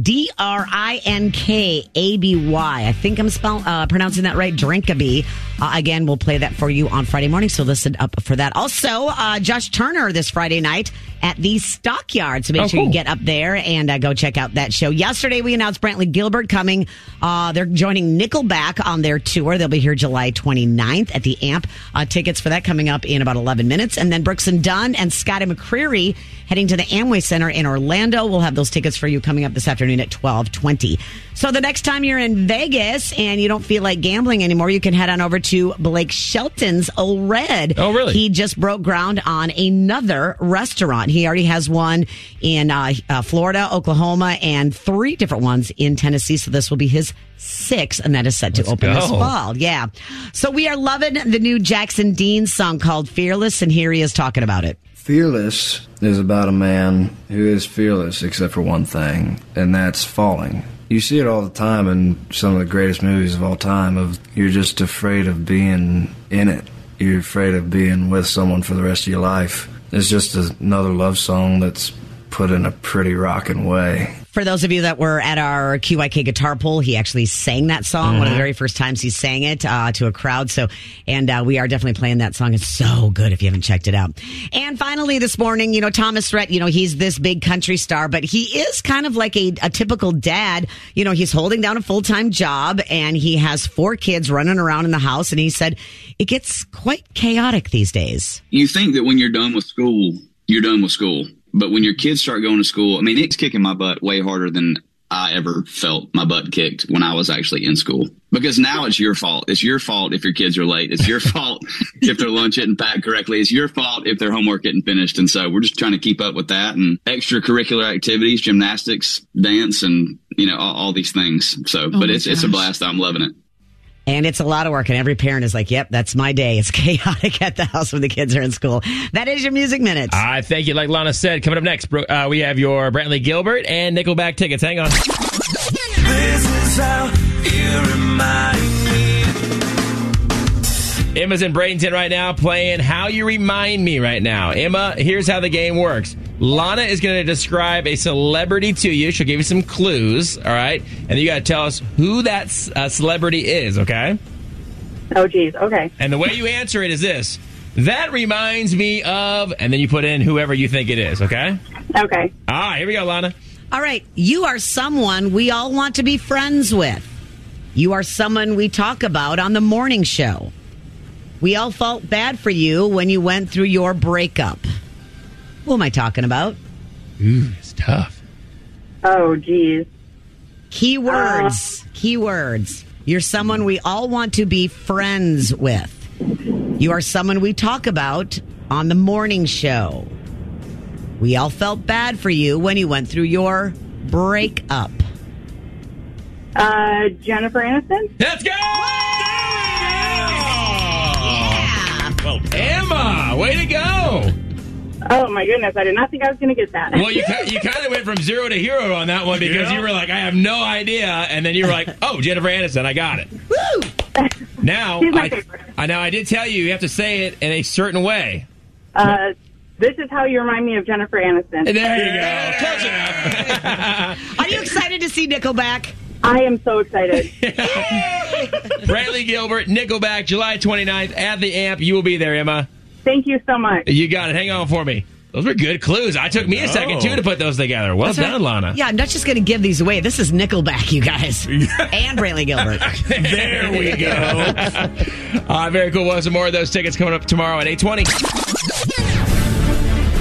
D R I N K A B Y. I think I'm spell, uh, pronouncing that right. Drinkaby. Uh, again, we'll play that for you on Friday morning, so listen up for that. Also, uh, Josh Turner this Friday night at the Stockyard. So make Oh, sure you get up there and uh, go check out that show. Yesterday, we announced Brantley Gilbert coming. Uh, they're joining Nickelback on their tour. They'll be here July 29th at the AMP. Uh, tickets for that coming up in about 11 minutes. And then Brooks and Dunn and Scotty McCreery heading to the Amway Center in Orlando. We'll have those tickets for you coming up this afternoon. afternoon at 1220. So the next time you're in Vegas and you don't feel like gambling anymore, you can head on over to Blake Shelton's Ole Red. Oh, really? He just broke ground on another restaurant. He already has one in uh, uh, Florida, Oklahoma, and three different ones in Tennessee. So this will be his sixth, and that is set to Let's open this go. fall. Yeah. So we are loving the new Jackson Dean song called Fearless, and here he is talking about it. Fearless is about a man who is fearless except for one thing, and that's falling. You see it all the time in some of the greatest movies of all time of you're just afraid of being in it. You're afraid of being with someone for the rest of your life. It's just another love song that's put in a pretty rocking way. For those of you that were at our QYK guitar pull, he actually sang that song one of the Mhm. very first times he sang it uh, to a crowd. So, and uh, we are definitely playing that song. It's so good if you haven't checked it out. And finally, this morning, you know, Thomas Rhett, you know, he's this big country star, but he is kind of like a, a typical dad. You know, he's holding down a full time job and he has four kids running around in the house. And he said it gets quite chaotic these days. you think that when you're done with school, you're done with school. But when your kids start going to school, I mean, it's kicking my butt way harder than I ever felt my butt kicked when I was actually in school. Because now it's your fault. It's your fault if your kids are late. It's your fault if their lunch isn't packed correctly. It's your fault if their homework isn't finished. And so we're just trying to keep up with that and extracurricular activities, gymnastics, dance, and you know all, all these things. So, Oh but it's it's a blast. I'm loving it. And it's a lot of work, and every parent is like, "Yep, that's my day. It's chaotic at the house when the kids are in school." That is your music minutes. I thank you. Like Lana said, coming up next, uh, we have your Brantley Gilbert and Nickelback tickets. Hang on. Emma's in Bradenton right now playing How You Remind Me right now. Emma, here's how the game works. Lana is going to describe a celebrity to you. She'll give you some clues, all right? And you got to tell us who that uh, celebrity is, okay? Oh, geez. Okay. And the way you answer it is this That reminds me of, and then you put in whoever you think it is, okay? Okay. All right, here we go, Lana. All right, you are someone we all want to be friends with. You are someone we talk about on the morning show. We all felt bad for you when you went through your breakup. Who am I talking about? Ooh, it's tough. Oh, geez. Keywords. Keywords. You're someone we all want to be friends with. You are someone we talk about on the morning show. We all felt bad for you when you went through your breakup. Uh, Jennifer Aniston? Let's go! Well, Emma, way to go! Oh, my goodness. I did not think I was going to get that. Well, you you kind of went from zero to hero on that one because Yeah. you were like, I have no idea, and then you were like, Oh, Jennifer Aniston, I got it. Now, I, I now I did tell you you have to say it in a certain way. Uh, this is how you remind me of Jennifer Aniston. There you go. Close enough. Are you excited to see Nickelback? I am so excited. Brantley Gilbert, Nickelback, July 29th at the Amp. You will be there, Emma. Thank you so much. You got it. Hang on for me. Those were good clues. I took me a second too to put those together. Well That's done, right. Lana. Yeah, I'm not just going to give these away. This is Nickelback, you guys. and Brantley Gilbert. there we go. uh, very cool. We'll have some more of those tickets coming up tomorrow at 820.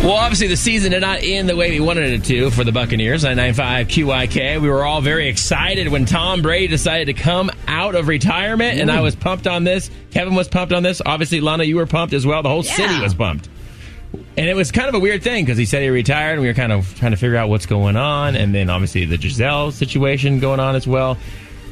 Well, obviously, the season did not end the way we wanted it to for the Buccaneers. 995 QYK. We were all very excited when Tom Brady decided to come out of retirement, and I was pumped on this. Kevin was pumped on this. Obviously, Lana, you were pumped as well. The whole city was pumped. And it was kind of a weird thing because he said he retired, and we were kind of trying to figure out what's going on. And then obviously the Gisele situation going on as well.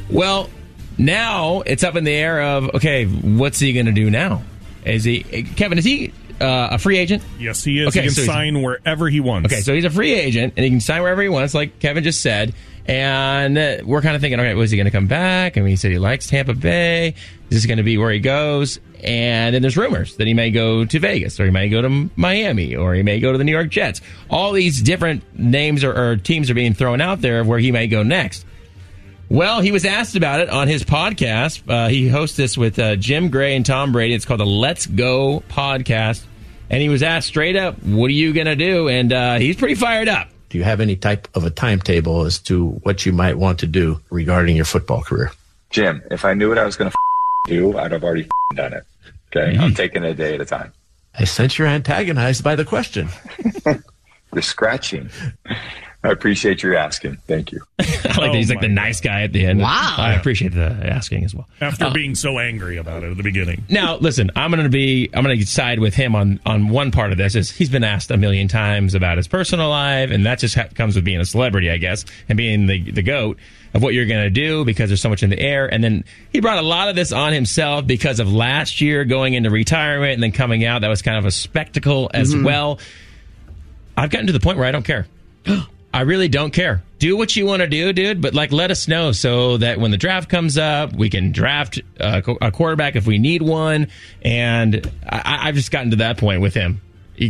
Well, now it's up in the air of okay, what's he going to do now? Is he Kevin? Is he uh, a free agent? Yes, he is. Okay, he can so sign wherever he wants. Okay, so he's a free agent and he can sign wherever he wants, like Kevin just said. And uh, we're kind of thinking, okay, was he going to come back? I mean, he said he likes Tampa Bay. Is this going to be where he goes? And then there's rumors that he may go to Vegas or he may go to Miami or he may go to the New York Jets. All these different names or, or teams are being thrown out there of where he may go next. Well, he was asked about it on his podcast. Uh, he hosts this with uh, Jim Gray and Tom Brady. It's called the Let's Go podcast. And he was asked straight up, what are you going to do? And uh, he's pretty fired up. Do you have any type of a timetable as to what you might want to do regarding your football career? Jim, if I knew what I was going to do, I'd have already done it. Okay, Mm-hmm. I'm taking it a day at a time. I sense you're antagonized by the question. The scratching. I appreciate your asking. Thank you. I like that he's like the nice guy at the end. Wow. I appreciate the asking as well. After Uh, being so angry about it at the beginning. Now, listen, I'm going to be, I'm going to side with him on on one part of this. Is he's been asked a million times about his personal life, and that just ha- comes with being a celebrity, I guess, and being the the goat of what you're going to do because there's so much in the air. And then he brought a lot of this on himself because of last year going into retirement and then coming out. That was kind of a spectacle as Mm-hmm. Mhm. well. I've gotten to the point where I don't care. I really don't care. Do what you want to do, dude, but like let us know so that when the draft comes up, we can draft a, a quarterback if we need one. And I, I've just gotten to that point with him.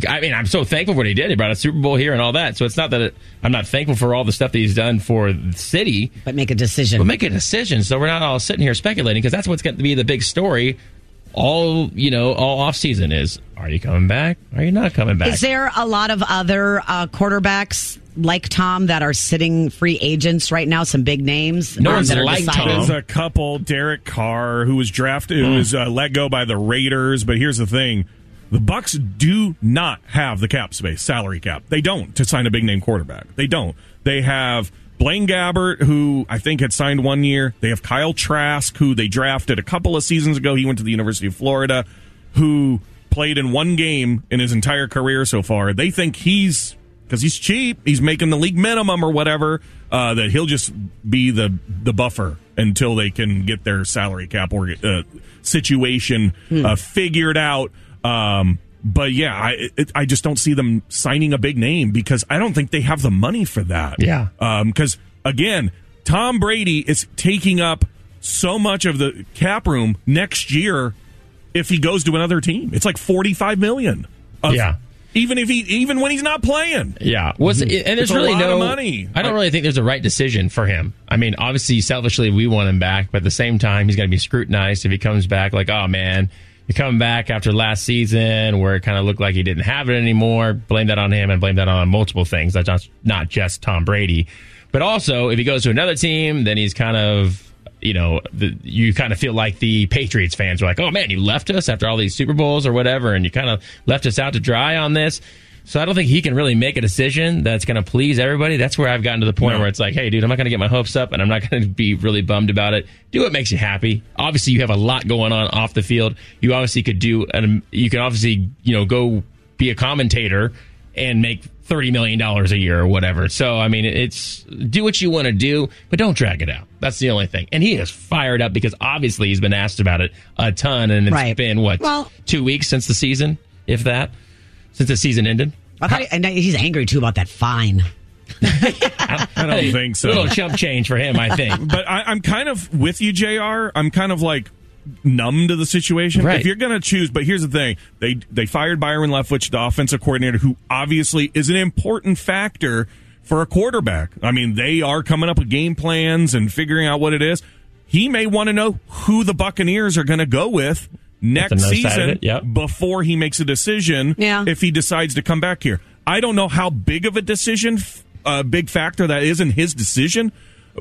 I mean, I'm so thankful for what he did. He brought a Super Bowl here and all that. So it's not that it, I'm not thankful for all the stuff that he's done for the city. But make a decision. But make a decision. So we're not all sitting here speculating because that's what's going to be the big story all, you know, all off season is are you coming back? Are you not coming back? Is there a lot of other uh, quarterbacks like Tom that are sitting free agents right now? Some big names. um, that are deciding? There's a couple. Derek Carr, who was drafted, who was uh, let go by the Raiders. But here's the thing: the Bucs do not have the cap space, salary cap. They don't to sign a big name quarterback. They don't. They have Blaine Gabbert, who I think had signed one year. They have Kyle Trask, who they drafted a couple of seasons ago. He went to the University of Florida, who played in one game in his entire career so far. They think he's because he's cheap, he's making the league minimum or whatever. Uh, that he'll just be the the buffer until they can get their salary cap or uh, situation uh, figured out. Um, but yeah, I it, I just don't see them signing a big name because I don't think they have the money for that. Yeah. Um, because again, Tom Brady is taking up so much of the cap room next year if he goes to another team. It's like forty five million. Of, Yeah. Even if he, even when he's not playing. Yeah, was mhm. and It's there's a really no money. I don't really think there's a right decision for him. I mean, obviously, selfishly, we want him back, but at the same time, he's going to be scrutinized if he comes back. Like, oh man, you're coming back after last season where it kind of looked like he didn't have it anymore. Blame that on him and blame that on multiple things. That's not not just Tom Brady, but also if he goes to another team, then he's kind of you know, the, you kind of feel like the Patriots fans are like, oh man, you left us after all these Super Bowls or whatever, and you kind of left us out to dry on this. So I don't think he can really make a decision that's going to please everybody. That's where I've gotten to the point No. where it's like, hey, dude, I'm not going to get my hopes up, and I'm not going to be really bummed about it. Do what makes you happy. Obviously, you have a lot going on off the field. You obviously could do, and you can obviously, you know, go be a commentator and make thirty million dollars a year or whatever. So I mean, it's do what you want to do, but don't drag it out. That's the only thing. And he is fired up because obviously he's been asked about it a ton, and it's Right. been what Well- two weeks since the season, if that, since the season ended. I thought he- and he's angry too about that fine. I don't think so. A little chump change for him, I think. but I, I'm kind of with you, Jr. I'm kind of like numb to the situation. Right. If you're going to choose, but here's the thing: they they fired Byron Leftwich, the offensive coordinator, who obviously is an important factor for a quarterback. I mean, they are coming up with game plans and figuring out what it is. He may want to know who the Buccaneers are going to go with next That's another side of season yep. before he makes a decision. Yeah. If he decides to come back here, I don't know how big of a decision, f- a big factor that is in his decision.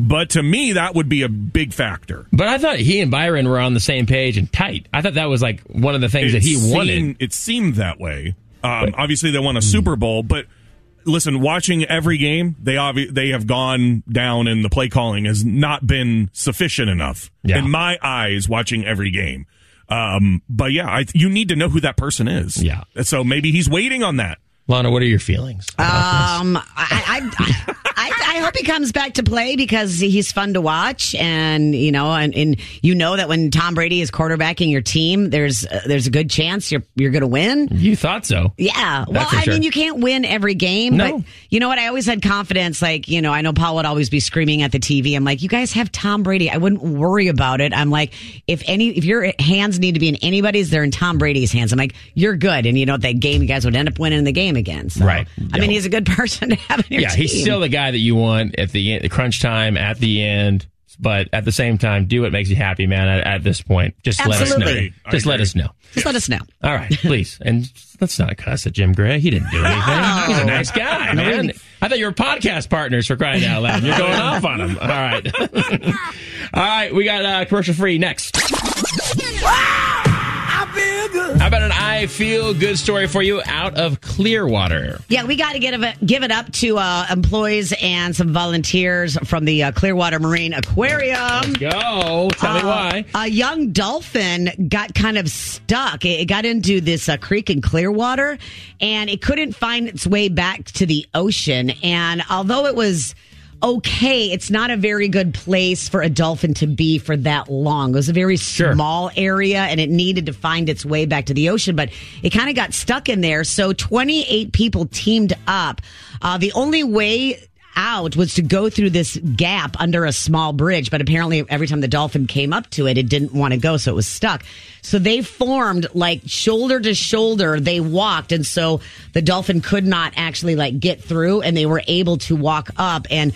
But to me, that would be a big factor. But I thought he and Byron were on the same page and tight. I thought that was like one of the things that he It wanted. Seemed, it seemed that way. Um, obviously, they won a Super Bowl, but listen, watching every game, they obvi- they have gone down, and the play calling has not been sufficient enough Yeah. in my eyes. Watching every game, um, but yeah, I, you need to know who that person is. Yeah. so maybe he's waiting on that. Lana, what are your feelings? Um, I, I, I, I, I hope he comes back to play because he's fun to watch, and you know, and, and you know that when Tom Brady is quarterbacking your team, there's uh, there's a good chance you're you're going to win. You thought so? Yeah. Well, That's for I sure. mean, you can't win every game, No. but you know what? I always had confidence. Like, you know, I know Paul would always be screaming at the TV. I'm like, you guys have Tom Brady. I wouldn't worry about it. I'm like, if any, if your hands need to be in anybody's, they're in Tom Brady's hands. I'm like, you're good. And you know, that game, you guys would end up winning the game again. So, Right. I mean, he's a good person to have in your yeah, team. he's still the guy that you want at the, end, the crunch time at the end. But at the same time, do what makes you happy, man. At, at this point, just let us know. I Just let us know. Just let us know. All right, please, and let's not cuss at Jim Gray. He didn't do anything. He's a nice guy, No, man. really. I thought you were podcast partners for crying out loud. You're going off on him. All right, all right. We got uh, commercial free next. I feel good. How about an I feel good story for you out of Clearwater? Yeah, we got to give it, give it up to uh, employees and some volunteers from the uh, Clearwater Marine Aquarium. Let's Go. Tell me Uh, why. A young dolphin got kind of stuck. It, it got into this uh, creek in Clearwater and it couldn't find its way back to the ocean. And although it was okay, it's not a very good place for a dolphin to be for that long. It was a very small area and it needed to find its way back to the ocean, but it kind of got stuck in there. So 28 people teamed up. Uh, the only way out was to go through this gap under a small bridge, but apparently every time the dolphin came up to it, it didn't want to go, so it was stuck. So they formed like shoulder to shoulder. They walked, and so the dolphin could not actually like get through, and they were able to walk up and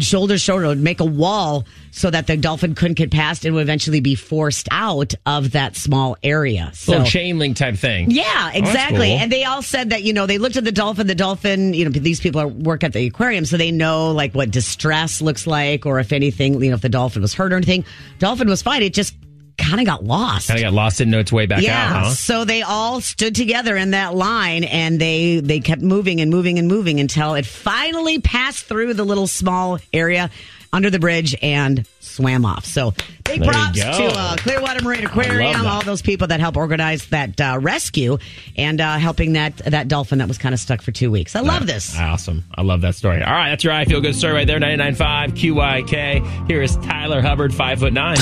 shoulder to shoulder make a wall so that the dolphin couldn't get past and would eventually be forced out of that small area. So Little chain link type thing. yeah, Oh, exactly. cool. And they all said that, you know, they looked at the dolphin, the dolphin, you know, these people are, work at the aquarium, so they know like what distress looks like or if anything, you know, if the dolphin was hurt or anything. Dolphin was fine. It just kind of got lost. Kind of got lost, didn't know its way back yeah. out, huh? So they all stood together in that line and they they kept moving and moving and moving until it finally passed through the little small area under the bridge and swam off. So big There props to uh, Clearwater Marine Aquarium, all those people that help organize that uh, rescue and uh, helping that that dolphin that was kind of stuck for two weeks. I love this. Awesome. I love that story. All right, that's your I Feel Good story right there. 99.5 QYK. Here is Tyler Hubbard, five foot nine.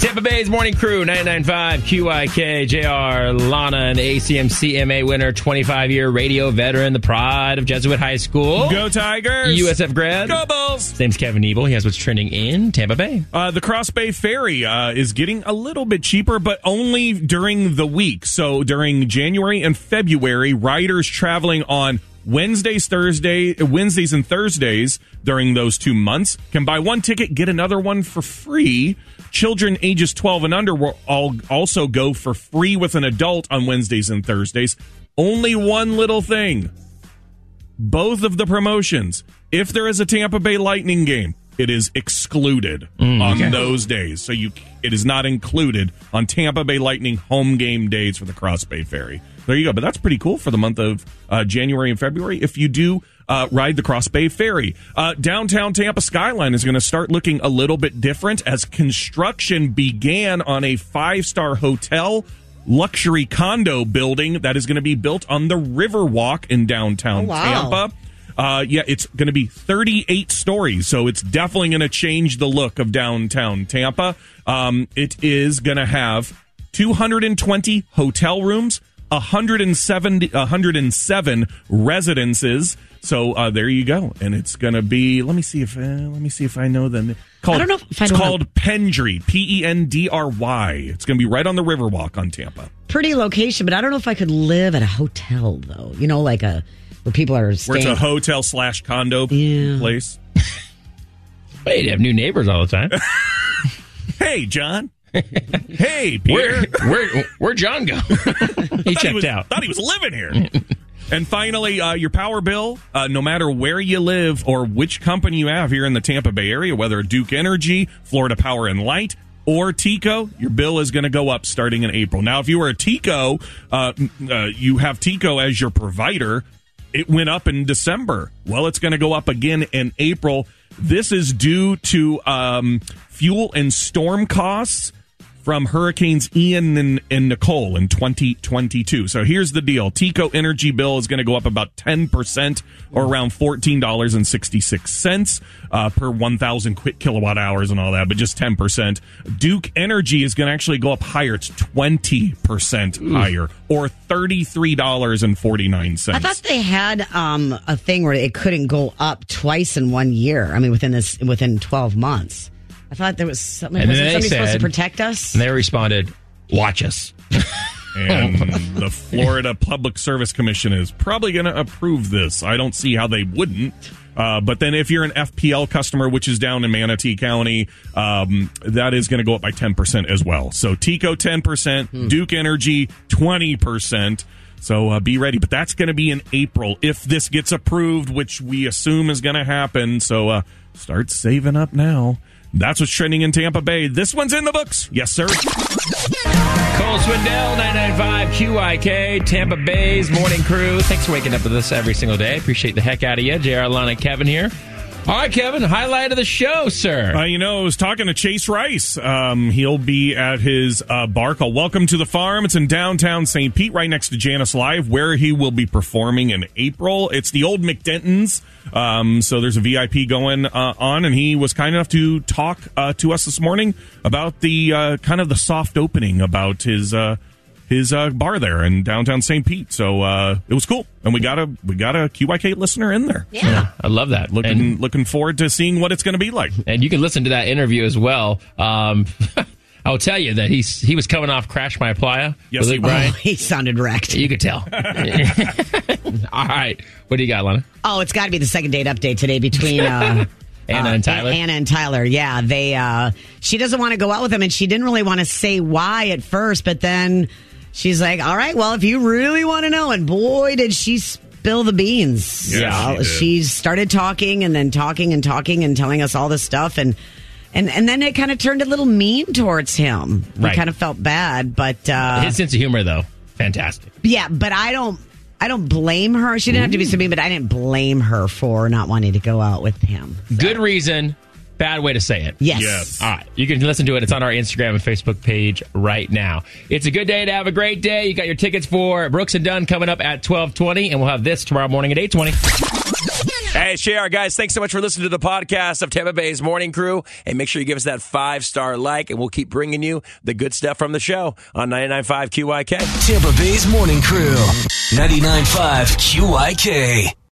Tampa Bay's morning crew, 99.5 QYK, JR, Lana, an ACM CMA winner, 25 year radio veteran, the pride of Jesuit High School. Go Tigers! USF grad. Go Bulls! His name's Kevin Evil. He has what's trending in Tampa Bay. Uh, the Cross Bay Ferry uh, is getting a little bit cheaper, but only during the week. So during January and February, riders traveling on Wednesdays, Thursday, Wednesdays and Thursdays during those two months can buy one ticket, get another one for free. Children ages 12 and under will all also go for free with an adult on Wednesdays and Thursdays. Only one little thing both of the promotions. If there is a Tampa Bay Lightning game, it is excluded Mm, on okay. those days. So you it is not included on Tampa Bay Lightning home game days for the Cross Bay Ferry. There you go. But that's pretty cool for the month of uh, January and February. If you do uh, ride the Cross Bay Ferry, uh, downtown Tampa skyline is going to start looking a little bit different as construction began on a five star hotel luxury condo building that is going to be built on the Riverwalk in downtown Oh, wow. Tampa. Uh, yeah, it's going to be 38 stories, so it's definitely going to change the look of downtown Tampa. Um, it is going to have 220 hotel rooms, 170, 107 residences. So uh, there you go, and it's going to be. Let me see if uh, let me see if I know the called. I don't know if I it's know how- called Pendry, P E N D R Y. It's going to be right on the Riverwalk on Tampa. Pretty location, but I don't know if I could live at a hotel though. You know, like a where people are Where it's staying. a hotel slash condo place. But you'd have new neighbors all the time. hey, John. hey, Peter. Where, where, where'd John go? he checked was, out. Thought he was living here. and finally, uh, your power bill, uh, no matter where you live or which company you have here in the Tampa Bay area, whether Duke Energy, Florida Power and Light, or TECO, your bill is going to go up starting in April. Now, if you were a TECO, uh, uh, you have TECO as your provider. It went up in December. Well, it's going to go up again in April. This is due to um, fuel and storm costs from Hurricanes Ian and, and Nicole in 2022. So here's the deal. TECO energy bill is going to go up about 10% or around $14.66 uh, per 1,000 quick kilowatt hours and all that, but just 10%. Duke Energy is going to actually go up higher. It's 20% higher or $33.49. I thought they had um, a thing where it couldn't go up twice in one year. I mean, within this within twelve months. I thought there was something. And was then it they somebody supposed to said- protect us? And they responded, watch us. and the Florida Public Service Commission is probably going to approve this. I don't see how they wouldn't. Uh, but then if you're an FPL customer, which is down in Manatee County, um, that is going to go up by 10% as well. So TECO 10%, Duke Energy 20%. So uh, be ready. But that's going to be in April if this gets approved, which we assume is going to happen. So uh, start saving up now. That's what's trending in Tampa Bay. This one's in the books. Yes, sir. Cole Swindell, 995 QYK, Tampa Bay's morning crew. Thanks for waking up with us every single day. Appreciate the heck out of you. JR, Lana, Kevin here. All right, Kevin, highlight of the show, sir. Uh, you know, I was talking to Chase Rice. Um, he'll be at his uh, bar called Welcome to the Farm. It's in downtown St. Pete, right next to Jannus Live, where he will be performing in April. It's the old McDenton's. Um, so there's a VIP going uh, on, and he was kind enough to talk uh, to us this morning about the uh, kind of the soft opening about his uh, his uh, bar there in downtown St. Pete. So uh, it was cool, and we got a we got a QYK listener in there. Yeah, I love that. Looking And- looking forward to seeing what it's going to be like. and you can listen to that interview as well. Um, I'll tell you that he's he was coming off "Crash My Playa." Yes, he Luke was. Oh, he sounded wrecked. You could tell. All right, what do you got, Lana? Oh, it's got to be the second date update today between uh, Anna uh, and Tyler? Anna and Tyler. Yeah, they. Uh, she doesn't want to go out with him, and she didn't really want to say why at first, but then she's like, "All right, well, if you really want to know," and boy, did she spill the beans. Yeah, she she started talking and then talking and talking and telling us all this stuff and. And, and then it kind of turned a little mean towards him. Right. We kind of felt bad, but uh, His sense of humor, though, fantastic. yeah, but I don't. I don't blame her. She didn't have to be so mean, but I didn't blame her for not wanting to go out with him. Good reason, bad way to say it. Yes. Yes. All right. You can listen to it. It's on our Instagram and Facebook page right now. It's a good day to have a great day. You got your tickets for Brooks and Dunn coming up at 1220, and we'll have this tomorrow morning at 820. Hey, it's JR, guys. Thanks so much for listening to the podcast of Tampa Bay's Morning Crew. And make sure you give us that five star like, and we'll keep bringing you the good stuff from the show on 99.5 QYK. Tampa Bay's morning crew. 99.5 QYK.